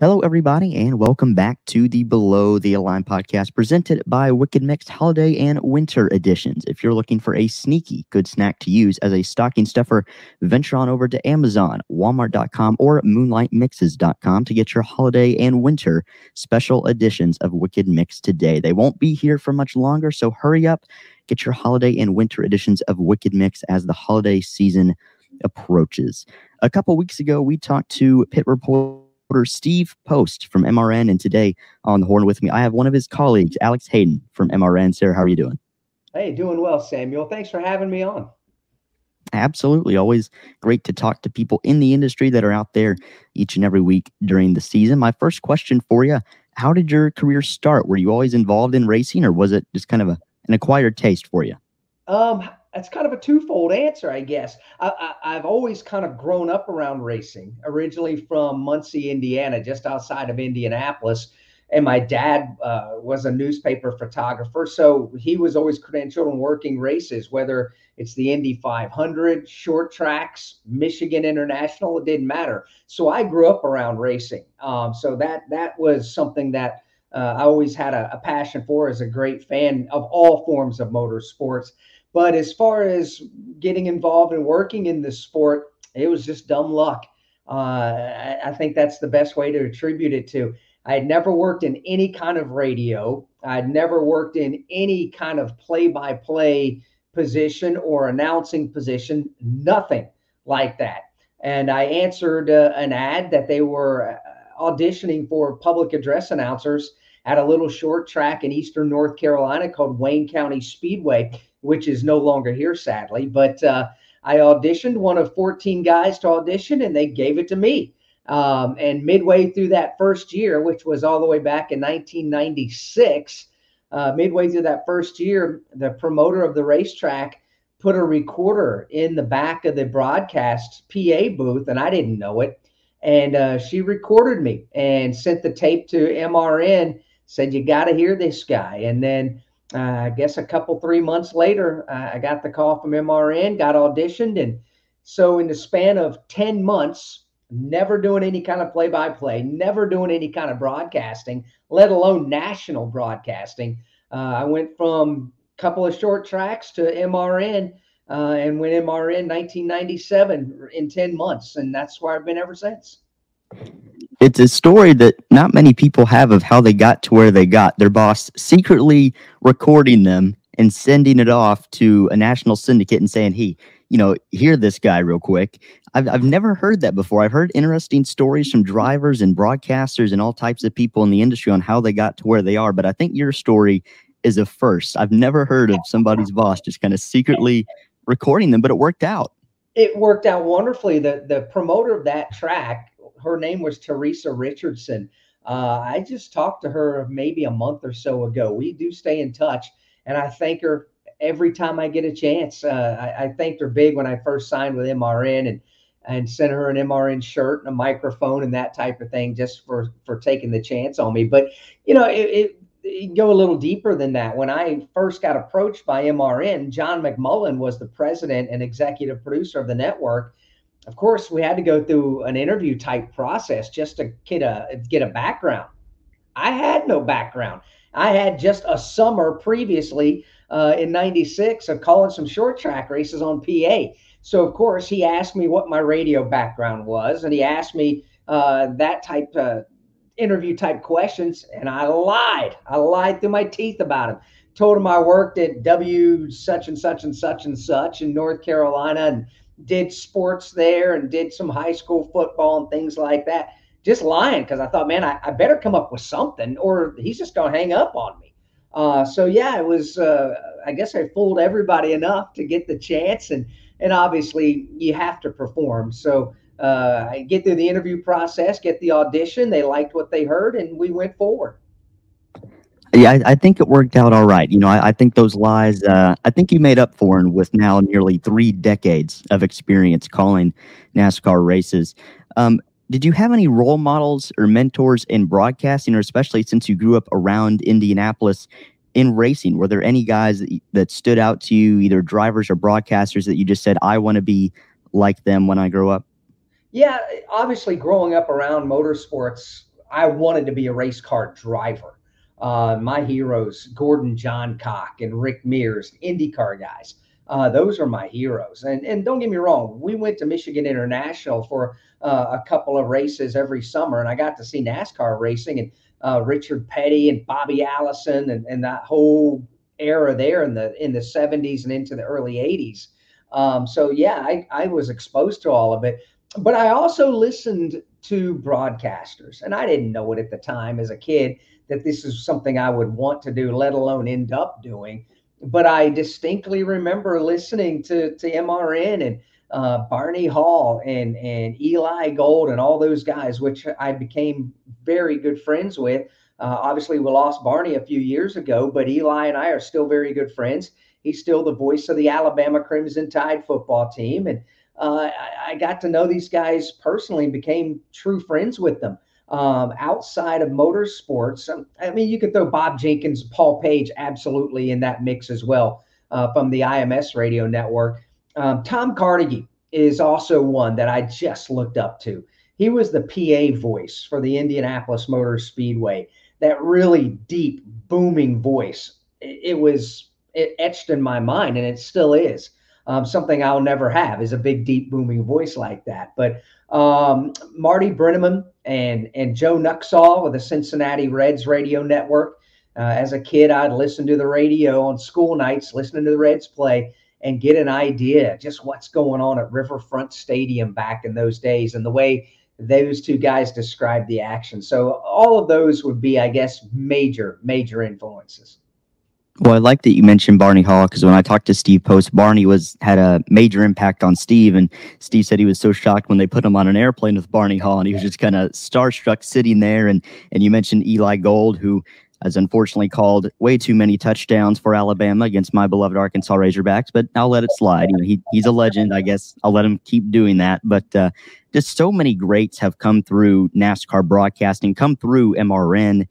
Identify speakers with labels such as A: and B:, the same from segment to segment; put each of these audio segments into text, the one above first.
A: Hello, everybody, and welcome back to the Below the Line podcast presented by Wicked Mix Holiday and Winter Editions. If you're looking for a sneaky good snack to use as a stocking stuffer, venture on over to Amazon, Walmart.com, or MoonlightMixes.com to get your holiday and winter special editions of Wicked Mix today. They won't be here for much longer, so hurry up, get your holiday and winter editions of Wicked Mix as the holiday season approaches. A couple weeks ago, we talked to Pit Reporter Steve Post from MRN. And today on the horn with me, I have one of his colleagues, Alex Hayden from MRN. Sarah, how are you doing?
B: Hey, doing well, Samuel. Thanks for having me on.
A: Absolutely. Always great to talk to people in the industry that are out there each and every week during the season. My first question for you How did your career start? Were you always involved in racing or was it just kind of a, an acquired taste for you?
B: Um, it's kind of a twofold answer, I guess. I, have always kind of grown up around racing, originally from Muncie, Indiana, just outside of Indianapolis. And my dad uh, was a newspaper photographer, so he was always credentialed in working races, whether it's the Indy 500, short tracks, Michigan International, it didn't matter. So I grew up around racing. Um, so that that was something that uh, I always had a, a passion for as a great fan of all forms of motorsports. But as far as getting involved and working in the sport, it was just dumb luck. Uh, I, I, think that's the best way to attribute it to. I had never worked in any kind of radio. I'd never worked in any kind of play-by-play position or announcing position. Nothing like that. And I answered uh, an ad that they were uh, auditioning for public address announcers at a little short track in eastern North Carolina called Wayne County Speedway which is no longer here, sadly. But uh, I auditioned, one of 14 guys to audition, and they gave it to me. Um, and midway through that first year, which was all the way back in 1996, uh, midway through that first year, the promoter of the racetrack put a recorder in the back of the broadcast PA booth, and I didn't know it. And uh, she recorded me and sent the tape to MRN, said, You got to hear this guy. And then uh, I guess a couple, three months later, uh, I got the call from MRN, got auditioned. And so, in the span of 10 months, never doing any kind of play by play, never doing any kind of broadcasting, let alone national broadcasting, uh, I went from a couple of short tracks to MRN. Uh, and went MRN 1997 in 10 months, and that's where I've been ever since
A: it's a story that not many people have of how they got to where they got. Their boss secretly recording them and sending it off to a national syndicate and saying, "Hey, you know, hear this guy real quick." I've I've never heard that before. I've heard interesting stories from drivers and broadcasters and all types of people in the industry on how they got to where they are, but I think your story is a first. I've never heard of somebody's boss just kind of secretly recording them, but it worked out.
B: It worked out wonderfully. The the promoter of that track her name was Teresa Richardson. Uh, I just talked to her maybe a month or so ago. We do stay in touch, and I thank her every time I get a chance. Uh, I, I thanked her big when I first signed with MRN and and sent her an MRN shirt and a microphone and that type of thing just for for taking the chance on me. But you know, it, it, it go a little deeper than that. When I first got approached by MRN, John McMullen was the president and executive producer of the network of course, we had to go through an interview type process just to get a get a background. I had no background. I had just a summer previously uh, in '96 of calling some short track races on PA. So of course, he asked me what my radio background was, and he asked me uh, that type of interview type questions, and I lied. I lied through my teeth about him. Told him I worked at W such and such and such and such in North Carolina, and did sports there and did some high school football and things like that. Just lying because I thought, man, I, I, better come up with something or he's just going to hang up on me. Uh, so yeah, it was. Uh, I guess I fooled everybody enough to get the chance, and and obviously you have to perform. So uh, I get through the interview process, get the audition. They liked what they heard, and we went forward.
A: Yeah, I, I, think it worked out all right. You know, I, I think those lies, uh, I think you made up for them with now nearly three decades of experience calling NASCAR races. Um, did you have any role models or mentors in broadcasting, or especially since you grew up around Indianapolis in racing? Were there any guys that, that stood out to you, either drivers or broadcasters, that you just said, I want to be like them when I grow up?
B: Yeah, obviously, growing up around motorsports, I wanted to be a race car driver. Uh, my heroes, Gordon Johncock and Rick Mears, IndyCar guys. Uh, those are my heroes. And and don't get me wrong, we went to Michigan International for uh, a couple of races every summer, and I got to see NASCAR racing and uh, Richard Petty and Bobby Allison and, and that whole era there in the in the 70s and into the early 80s. Um, so yeah, I, I was exposed to all of it. But I also listened to broadcasters, and I didn't know it at the time as a kid that this is something I would want to do, let alone end up doing. But I distinctly remember listening to to MRN and uh, Barney Hall and and Eli Gold and all those guys, which I became very good friends with. Uh, obviously, we lost Barney a few years ago, but Eli and I are still very good friends. He's still the voice of the Alabama Crimson Tide football team, and uh, I, I, got to know these guys personally and became true friends with them. Um, outside of motorsports, um, I mean, you could throw Bob Jenkins, Paul Page, absolutely in that mix as well uh, from the IMS radio network. Um, Tom Carnegie is also one that I just looked up to. He was the PA voice for the Indianapolis Motor Speedway. That really deep, booming voice. It, it was it etched in my mind, and it still is. Um, something I'll never have is a big, deep, booming voice like that. But um, Marty Brennaman and and Joe Nuxhall with the Cincinnati Reds radio network. Uh, as a kid, I'd listen to the radio on school nights, listening to the Reds play, and get an idea just what's going on at Riverfront Stadium back in those days and the way those two guys described the action. So all of those would be, I guess, major, major influences.
A: Well, I like that you mentioned Barney Hall because when I talked to Steve Post, Barney was had a major impact on Steve, and Steve said he was so shocked when they put him on an airplane with Barney Hall, and he was just kind of starstruck sitting there. And and you mentioned Eli Gold, who has unfortunately called way too many touchdowns for Alabama against my beloved Arkansas Razorbacks, but I'll let it slide. You know, he, he's a legend. I guess I'll let him keep doing that. But uh, just so many greats have come through NASCAR broadcasting, come through MRN.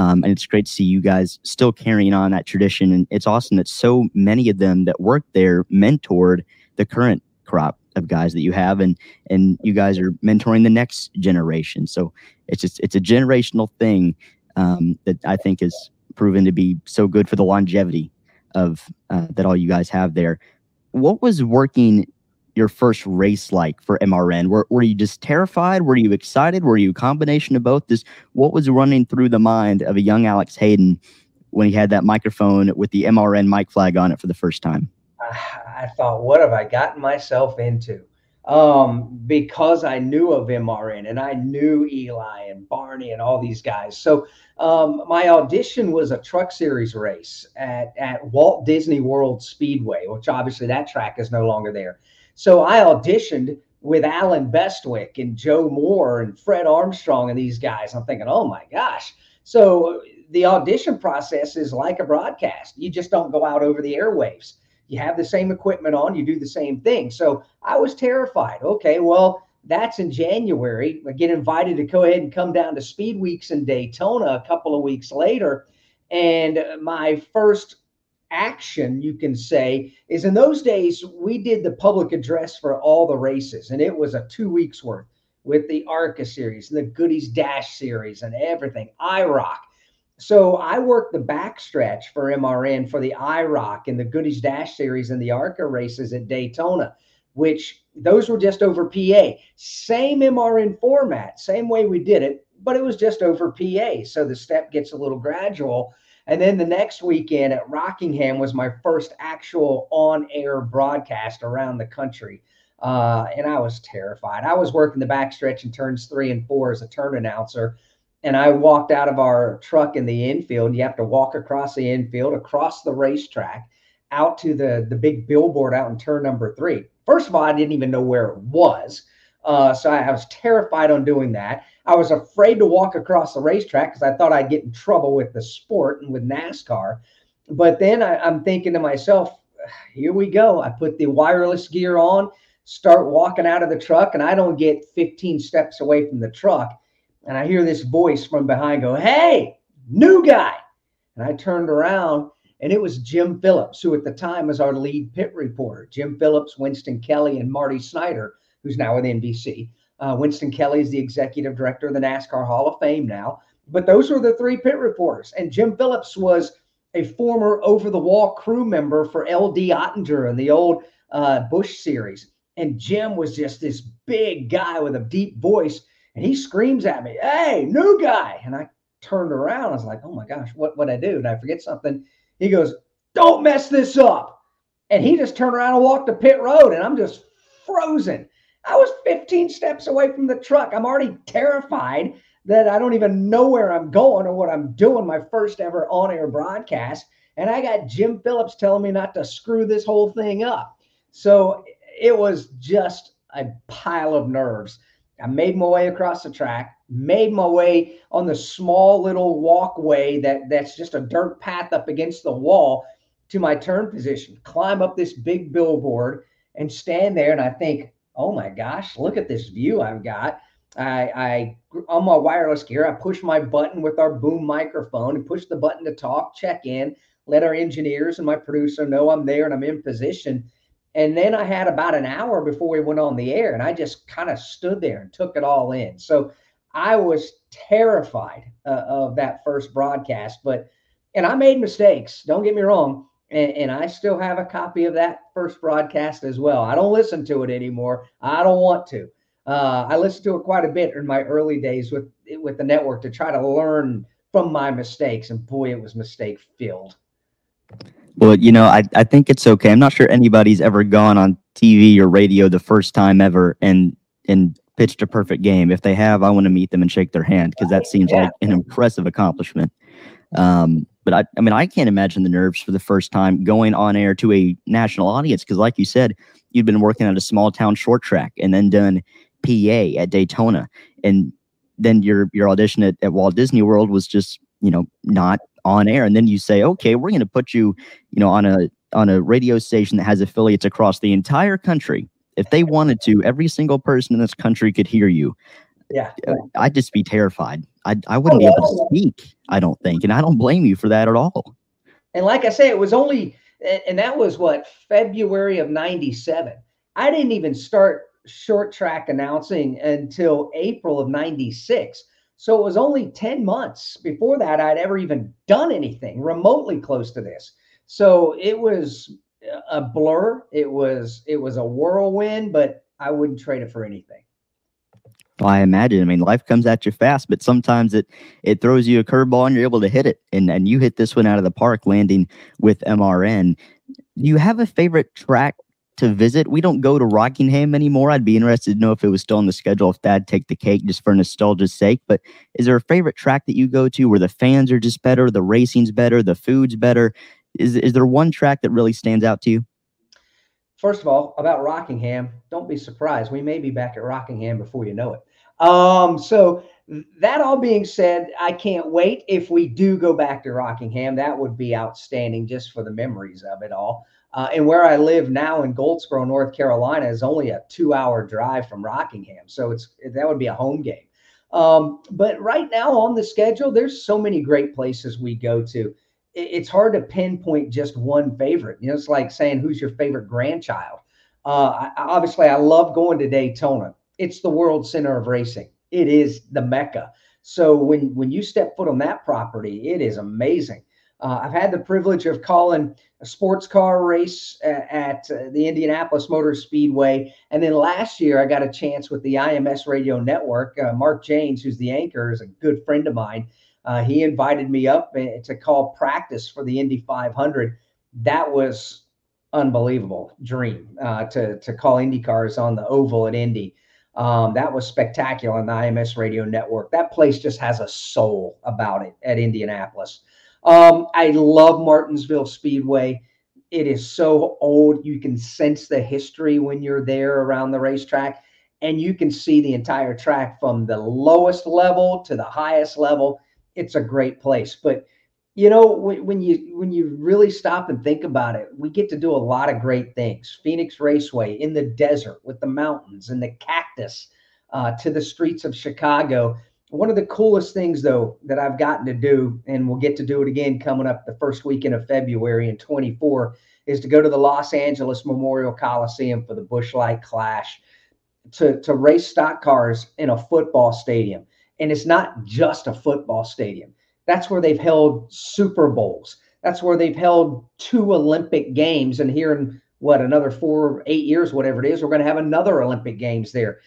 A: Um, and it's great to see you guys still carrying on that tradition. And it's awesome that so many of them that work there mentored the current crop of guys that you have and and you guys are mentoring the next generation so it's just it's a generational thing um, that I think is proven to be so good for the longevity of uh, that all you guys have there. What was working your first race like for MRN? Were, were you just terrified? Were you excited? Were you a combination of both? Just what was running through the mind of a young Alex Hayden when he had that microphone with the MRN mic flag on it for the first time?
B: I thought, what have I gotten myself into? Um, because I knew of MRN and I knew Eli and Barney and all these guys. So um, my audition was a truck series race at, at Walt Disney World Speedway, which obviously that track is no longer there. So I auditioned with Allen Bestwick and Joe Moore and Fred Armstrong and these guys. I'm thinking, oh my gosh. So the audition process is like a broadcast. You just don't go out over the airwaves you have the same equipment on, you do the same thing. So I was terrified. Okay, well, that's in January. I get invited to go ahead and come down to Speed Weeks in Daytona a couple of weeks later. And my first action, you can say, is in those days, we did the public address for all the races, and it was a two weeks worth with the ARCA series, the Goody's Dash series, and everything, IROC. So I worked the backstretch for MRN for the IROC and the Goody's Dash series and the ARCA races at Daytona, which those were just over PA. Same MRN format, same way we did it, but it was just over PA. So the step gets a little gradual. And then the next weekend at Rockingham was my first actual on air broadcast around the country. Uh, and I was terrified. I was working the backstretch in turns three and four as a turn announcer and I walked out of our truck in the infield. You have to walk across the infield, across the racetrack, out to the the big billboard out in turn number three. First of all, I didn't even know where it was, uh, so I, I, was terrified on doing that. I was afraid to walk across the racetrack because I thought I'd get in trouble with the sport and with NASCAR. But then I, I'm thinking to myself, here we go. I put the wireless gear on, start walking out of the truck, and I don't get 15 steps away from the truck and I hear this voice from behind go, Hey, new guy. And I turned around and it was Jim Phillips, who at the time was our lead pit reporter. Jim Phillips, Winston Kelley, and Marty Snider, who's now with NBC. Uh, Winston Kelley is the executive director of the NASCAR Hall of Fame now. But those were the three pit reporters. And Jim Phillips was a former over the wall crew member for LD Ottinger in the old uh, Busch series. And Jim was just this big guy with a deep voice. And he screams at me, Hey, new guy. And I turned around. I was like, Oh my gosh, what would I do? Did I forget something? He goes, Don't mess this up. And he just turned around and walked to pit road. And I'm just frozen. I was 15 steps away from the truck. I'm already terrified that I don't even know where I'm going or what I'm doing. My first ever on air broadcast. And I got Jim Phillips telling me not to screw this whole thing up. So it was just a pile of nerves. I made my way across the track, made my way on the small little walkway that, that's just a dirt path up against the wall to my turn position, climb up this big billboard and stand there. And I think, oh my gosh, look at this view I've got. I, I on my wireless gear, I push my button with our boom microphone and push the button to talk, check in, let our engineers and my producer know I'm there and I'm in position. And then I had about an hour before we went on the air, and I just kind of stood there and took it all in. So I was terrified uh, of that first broadcast, but and I made mistakes. Don't get me wrong. And, and, I still have a copy of that first broadcast as well. I don't listen to it anymore. I don't want to. Uh, I listened to it quite a bit in my early days with with the network to try to learn from my mistakes, and boy, it was mistake filled.
A: Well, you know, I, I think it's okay. I'm not sure anybody's ever gone on TV or radio the first time ever and and pitched a perfect game. If they have, I want to meet them and shake their hand because that seems yeah. like an impressive accomplishment. Um, but I, I mean, I can't imagine the nerves for the first time going on air to a national audience because, like you said, you'd been working at a small town short track and then done PA at Daytona, and then your your audition at, at Walt Disney World was just you know not on air, and then you say, okay, we're going to put you you know on a on a radio station that has affiliates across the entire country. If they wanted to, every single person in this country could hear you.
B: Yeah,
A: uh, I'd just be terrified. I I wouldn't oh, be able to speak. I don't think, and I don't blame you for that at all.
B: And like I say, it was only, and that was what February of '97. I didn't even start short track announcing until April of 96. So it was only 10 months before that I'd ever even done anything remotely close to this. So it was a blur. It was it was a whirlwind, but I wouldn't trade it for anything.
A: Well, I imagine. I mean, life comes at you fast, but sometimes it it throws you a curveball and you're able to hit it. And and you hit this one out of the park, landing with MRN. Do you have a favorite track to visit. We don't go to Rockingham anymore. I'd be interested to know if it was still on the schedule, if that'd take the cake just for nostalgia's sake. But is there a favorite track that you go to where the fans are just better, the racing's better, the food's better? Is, is there one track that really stands out to you?
B: First of all, about Rockingham, don't be surprised. We may be back at Rockingham before you know it. Um, so that all being said, I can't wait if we do go back to Rockingham. That would be outstanding just for the memories of it all. Uh, and where I live now in Goldsboro, North Carolina, is only a two-hour drive from Rockingham, so it's that would be a home game. Um, but right now on the schedule, there's so many great places we go to. It's hard to pinpoint just one favorite. You know, it's like saying who's your favorite grandchild. Uh, I, obviously, I love going to Daytona. It's the world center of racing. It is the mecca. So when when you step foot on that property, it is amazing. Uh, I've had the privilege of calling a sports car race at, at uh, the Indianapolis Motor Speedway. And then last year, I got a chance with the IMS Radio Network. Uh, Mark Jaynes, who's the anchor, is a good friend of mine. Uh, he invited me up uh, to call practice for the Indy 500. That was unbelievable dream uh, to, to call Indy cars on the oval at Indy. Um, that was spectacular on the IMS Radio Network. That place just has a soul about it at Indianapolis. Um, I love Martinsville Speedway. It is so old. You can sense the history when you're there around the racetrack, and you can see the entire track from the lowest level to the highest level. It's a great place. But you know, when, when you when you really stop and think about it, we get to do a lot of great things. Phoenix Raceway in the desert with the mountains and the cactus uh, to the streets of Chicago one of the coolest things though that I've gotten to do, and we'll get to do it again coming up the first weekend of February in 24, is to go to the Los Angeles Memorial Coliseum for the Busch Light Clash. to, to race stock cars in a football stadium. And it's not just a football stadium. That's where they've held Super Bowls. That's where they've held two Olympic games. And here in what another four, eight years, whatever it is, we're going to have another Olympic Games there.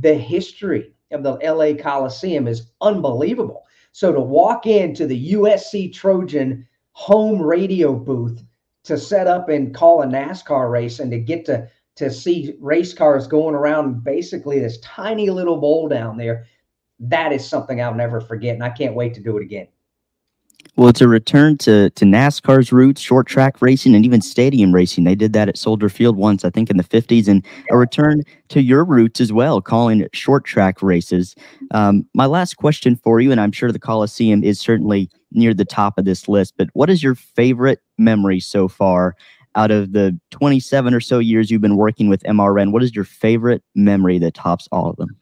B: The history of the LA Coliseum is unbelievable. So to walk into the USC Trojan home radio booth to set up and call a NASCAR race and to get to to see race cars going around basically this tiny little bowl down there, that is something I'll never forget. And I can't wait to do it again.
A: Well, it's a return to, to NASCAR's roots, short track racing, and even stadium racing. They did that at Soldier Field once, I think, in the 50s, and a return to your roots as well, calling it short track races. Um, my last question for you, and I'm sure the Coliseum is certainly near the top of this list, but what is your favorite memory so far out of the 27 or so years you've been working with MRN? What is your favorite memory that tops all of them?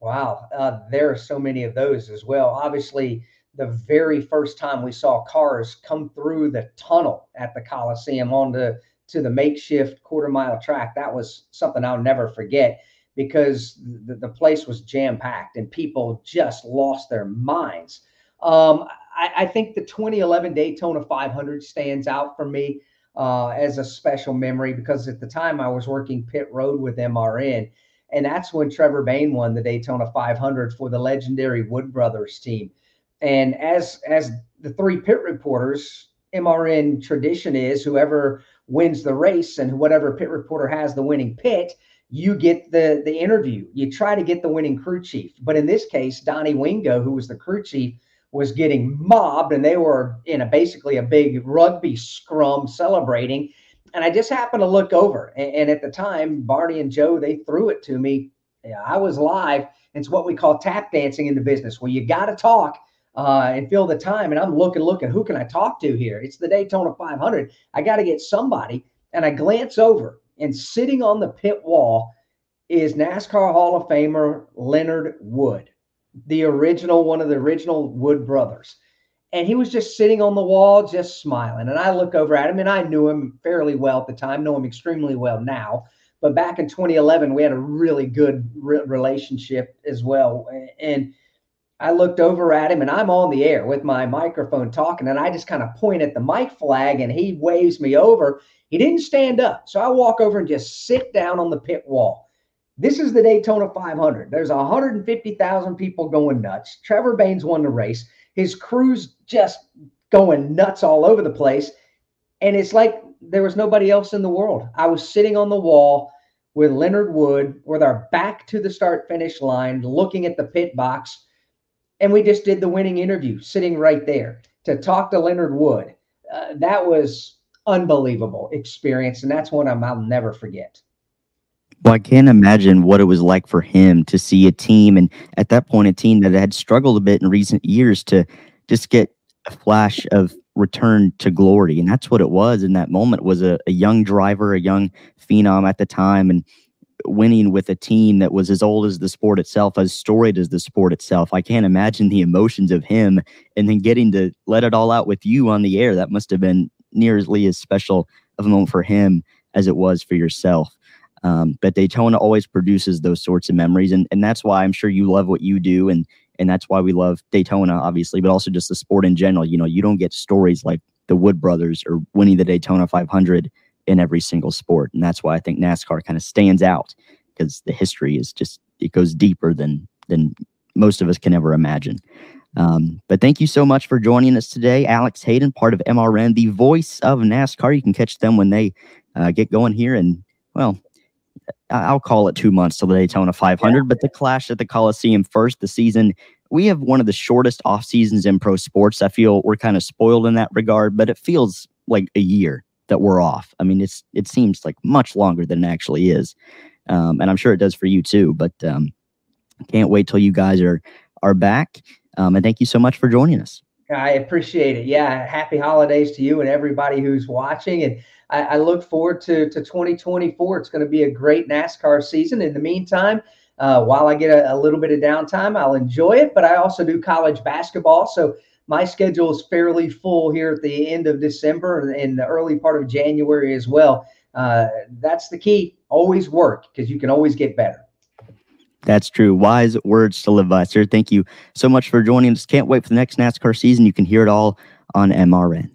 B: Wow, uh, there are so many of those as well. Obviously, the very first time we saw cars come through the tunnel at the Coliseum onto to the makeshift quarter mile track, that was something I'll never forget because the, the place was jam packed and people just lost their minds. Um, I, I, think the 2011 Daytona 500 stands out for me uh, as a special memory because at the time I was working pit road with MRN. And that's when Trevor Bayne won the Daytona 500 for the legendary Wood Brothers team. And as as the three pit reporters, MRN tradition is whoever wins the race and whatever pit reporter has the winning pit, you get the the interview. You try to get the winning crew chief. But in this case, Donnie Wingo, who was the crew chief, was getting mobbed and they were in a basically a big rugby scrum celebrating. And I just happened to look over. And, and at the time, Barney and Joe, they threw it to me. I was live. It's what we call tap dancing in the business, where you got to talk uh, and fill the time. And I'm looking, looking, who can I talk to here? It's the Daytona 500. I got to get somebody. And I glance over, and sitting on the pit wall is NASCAR Hall of Famer Leonard Wood the original, one of the original Wood brothers. And he was just sitting on the wall, just smiling. And I look over at him, and I knew him fairly well at the time, know him extremely well now. But back in 2011, we had a really good re- relationship as well. And I looked over at him, and I'm on the air with my microphone talking, and I just kind of point at the mic flag, and he waves me over. He didn't stand up. So I walk over and just sit down on the pit wall. This is the Daytona 500. There's 150,000 people going nuts. Trevor Bayne's won the race. His crew's just going nuts all over the place. And it's like there was nobody else in the world. I was sitting on the wall with Leonard Wood with our back to the start finish line, looking at the pit box. And we just did the winning interview sitting right there to talk to Leonard Wood. Uh, that was unbelievable experience. And that's one I'll never forget.
A: Well, I can't imagine what it was like for him to see a team, and at that point, a team that had struggled a bit in recent years to just get a flash of return to glory, and that's what it was in that moment. Was a, a young driver, a young phenom at the time, and winning with a team that was as old as the sport itself, as storied as the sport itself. I can't imagine the emotions of him, and then getting to let it all out with you on the air. That must have been nearly as special of a moment for him as it was for yourself. Um, but Daytona always produces those sorts of memories, and and that's why I'm sure you love what you do, and and that's why we love Daytona, obviously, but also just the sport in general. You know, you don't get stories like the Wood brothers or winning the Daytona 500 in every single sport, and that's why I think NASCAR kind of stands out because the history is just it goes deeper than than most of us can ever imagine. Um, but thank you so much for joining us today, Alex Hayden, part of MRN, the voice of NASCAR. You can catch them when they uh, get going here, and well, I'll call it two months till the Daytona 500, yeah. but the clash at the Coliseum first, the season. We have one of the shortest off seasons in pro sports. I feel we're kind of spoiled in that regard, but it feels like a year that we're off. I mean, it's it seems like much longer than it actually is, um, and I'm sure it does for you too. But um, can't wait till you guys are are back. Um, and thank you so much for joining us.
B: I appreciate it. Yeah, happy holidays to you and everybody who's watching. And I, I look forward to, to 2024. It's going to be a great NASCAR season. In the meantime, uh, while I get a, a, little bit of downtime, I'll enjoy it. But I also do college basketball. So my schedule is fairly full here at the end of December and the early part of January as well. Uh, that's the key. Always work because you can always get better.
A: That's true. Wise words to live by, sir. Thank you so much for joining us. Can't wait for the next NASCAR season. You can hear it all on MRN.